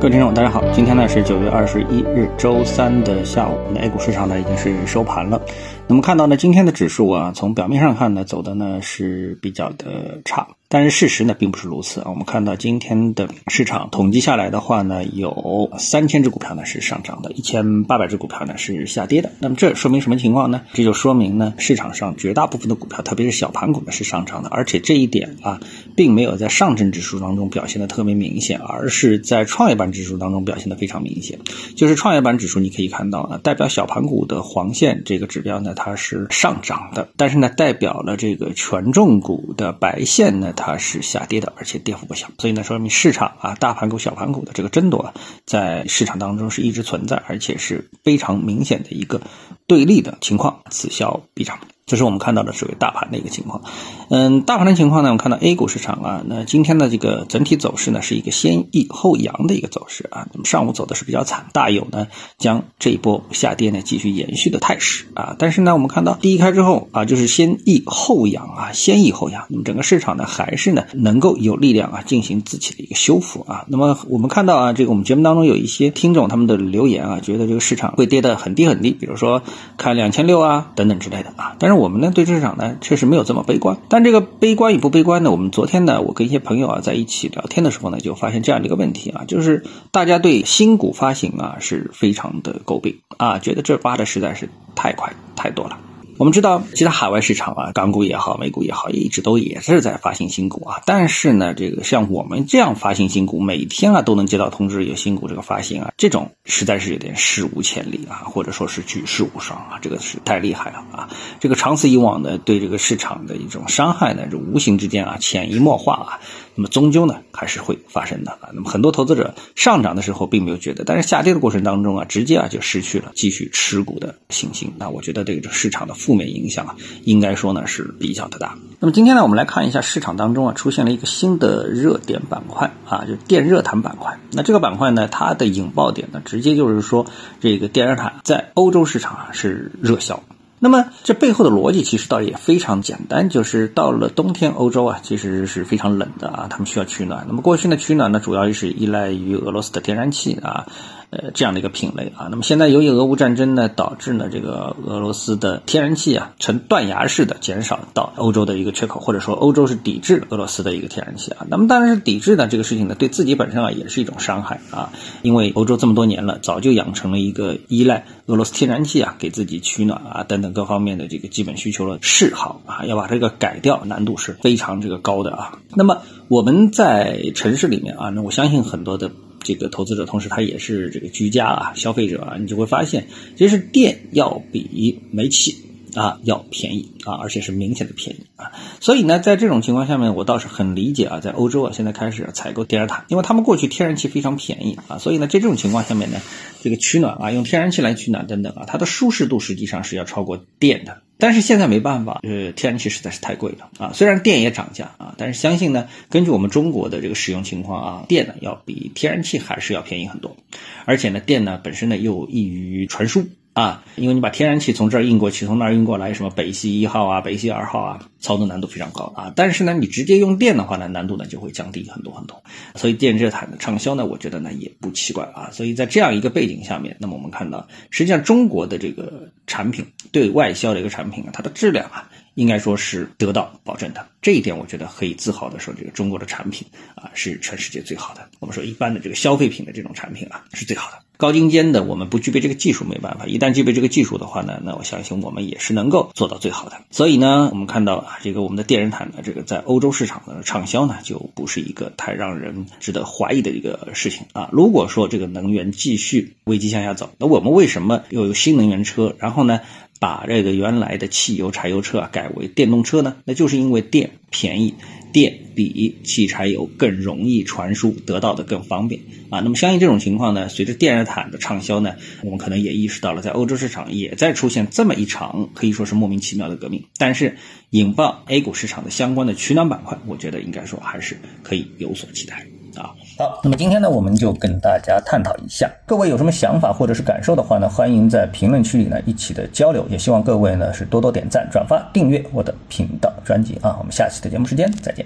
各位听众，大家好，今天呢是九月二十一日，周三的下午，那 A 股市场呢已经是收盘了。那么看到呢，今天的指数啊，从表面上看呢，走的呢是比较的差。但是事实呢，并不是如此啊。我们看到今天的市场统计下来的话呢，有三千只股票呢是上涨的，一千八百只股票呢是下跌的。那么这说明什么情况呢？这就说明呢，市场上绝大部分的股票，特别是小盘股呢是上涨的，而且这一点啊，并没有在上证指数当中表现的特别明显，而是在创业板指数当中表现的非常明显。就是创业板指数，你可以看到啊，代表小盘股的黄线这个指标呢，它是上涨的，但是呢，代表了这个权重股的白线呢。它是下跌的，而且跌幅不小，所以呢，说明市场啊，大盘股、小盘股的这个争夺，在市场当中是一直存在，而且是非常明显的一个对立的情况，此消彼长。这是我们看到的属于大盘的一个情况，嗯，大盘的情况呢，我们看到 A 股市场啊，那今天的这个整体走势呢，是一个先抑后扬的一个走势啊。那么上午走的是比较惨，大有呢将这一波下跌呢继续延续的态势啊。但是呢，我们看到低开之后啊，就是先抑后扬啊，先抑后扬，那么整个市场呢还是呢能够有力量啊进行自己的一个修复啊。那么我们看到啊，这个我们节目当中有一些听众他们的留言啊，觉得这个市场会跌得很低很低，比如说看两千六啊等等之类的啊，但是。我们呢对市场呢确实没有这么悲观，但这个悲观与不悲观呢，我们昨天呢我跟一些朋友啊在一起聊天的时候呢，就发现这样的一个问题啊，就是大家对新股发行啊是非常的诟病啊，觉得这挖的实在是太快太多了。我们知道，其他海外市场啊，港股也好，美股也好，一直都也是在发行新股啊。但是呢，这个像我们这样发行新股，每天啊都能接到通知有新股这个发行啊，这种实在是有点史无前例啊，或者说是举世无双啊，这个是太厉害了啊。这个长此以往呢，对这个市场的一种伤害呢，这无形之间啊，潜移默化啊。那么终究呢还是会发生的啊。那么很多投资者上涨的时候并没有觉得，但是下跌的过程当中啊，直接啊就失去了继续持股的信心。那我觉得这个市场的负面影响啊，应该说呢是比较的大。那么今天呢，我们来看一下市场当中啊出现了一个新的热点板块啊，就电热毯板块。那这个板块呢，它的引爆点呢，直接就是说这个电热毯在欧洲市场啊是热销。那么这背后的逻辑其实倒也非常简单，就是到了冬天，欧洲啊其实是非常冷的啊，他们需要取暖。那么过去呢，取暖呢主要是依赖于俄罗斯的天然气啊。呃，这样的一个品类啊，那么现在由于俄乌战争呢，导致呢这个俄罗斯的天然气啊呈断崖式的减少到欧洲的一个缺口，或者说欧洲是抵制俄罗斯的一个天然气啊。那么当然是抵制呢这个事情呢，对自己本身啊也是一种伤害啊，因为欧洲这么多年了，早就养成了一个依赖俄罗斯天然气啊给自己取暖啊等等各方面的这个基本需求的嗜好啊，要把这个改掉难度是非常这个高的啊。那么我们在城市里面啊，那我相信很多的。这个投资者同时他也是这个居家啊消费者啊，你就会发现，其实电要比煤气啊要便宜啊，而且是明显的便宜啊。所以呢，在这种情况下面，我倒是很理解啊，在欧洲啊现在开始采购电热毯，因为他们过去天然气非常便宜啊，所以呢，在这种情况下面呢，这个取暖啊，用天然气来取暖等等啊，它的舒适度实际上是要超过电的。但是现在没办法，呃，天然气实在是太贵了啊。虽然电也涨价啊，但是相信呢，根据我们中国的这个使用情况啊，电呢要比天然气还是要便宜很多，而且呢，电呢本身呢又易于传输。啊，因为你把天然气从这儿运过去，从那儿运过来，什么北溪一号啊、北溪二号啊，操作难度非常高啊。但是呢，你直接用电的话呢，难度呢就会降低很多很多。所以电热毯的畅销呢，我觉得呢也不奇怪啊。所以在这样一个背景下面，那么我们看到，实际上中国的这个产品对外销的一个产品啊，它的质量啊，应该说是得到保证的。这一点我觉得可以自豪的说，这个中国的产品啊是全世界最好的。我们说一般的这个消费品的这种产品啊是最好的。高精尖的我们不具备这个技术没办法，一旦具备这个技术的话呢，那我相信我们也是能够做到最好的。所以呢，我们看到啊，这个我们的电热毯呢，这个在欧洲市场的畅销呢，就不是一个太让人值得怀疑的一个事情啊。如果说这个能源继续危机向下走，那我们为什么又有新能源车？然后呢？把这个原来的汽油、柴油车啊改为电动车呢，那就是因为电便宜，电比汽柴油更容易传输，得到的更方便啊。那么相应这种情况呢，随着电热毯的畅销呢，我们可能也意识到了，在欧洲市场也在出现这么一场可以说是莫名其妙的革命。但是引爆 A 股市场的相关的取暖板块，我觉得应该说还是可以有所期待。啊，好，那么今天呢，我们就跟大家探讨一下，各位有什么想法或者是感受的话呢，欢迎在评论区里呢一起的交流，也希望各位呢是多多点赞、转发、订阅我的频道专辑啊，我们下期的节目时间再见。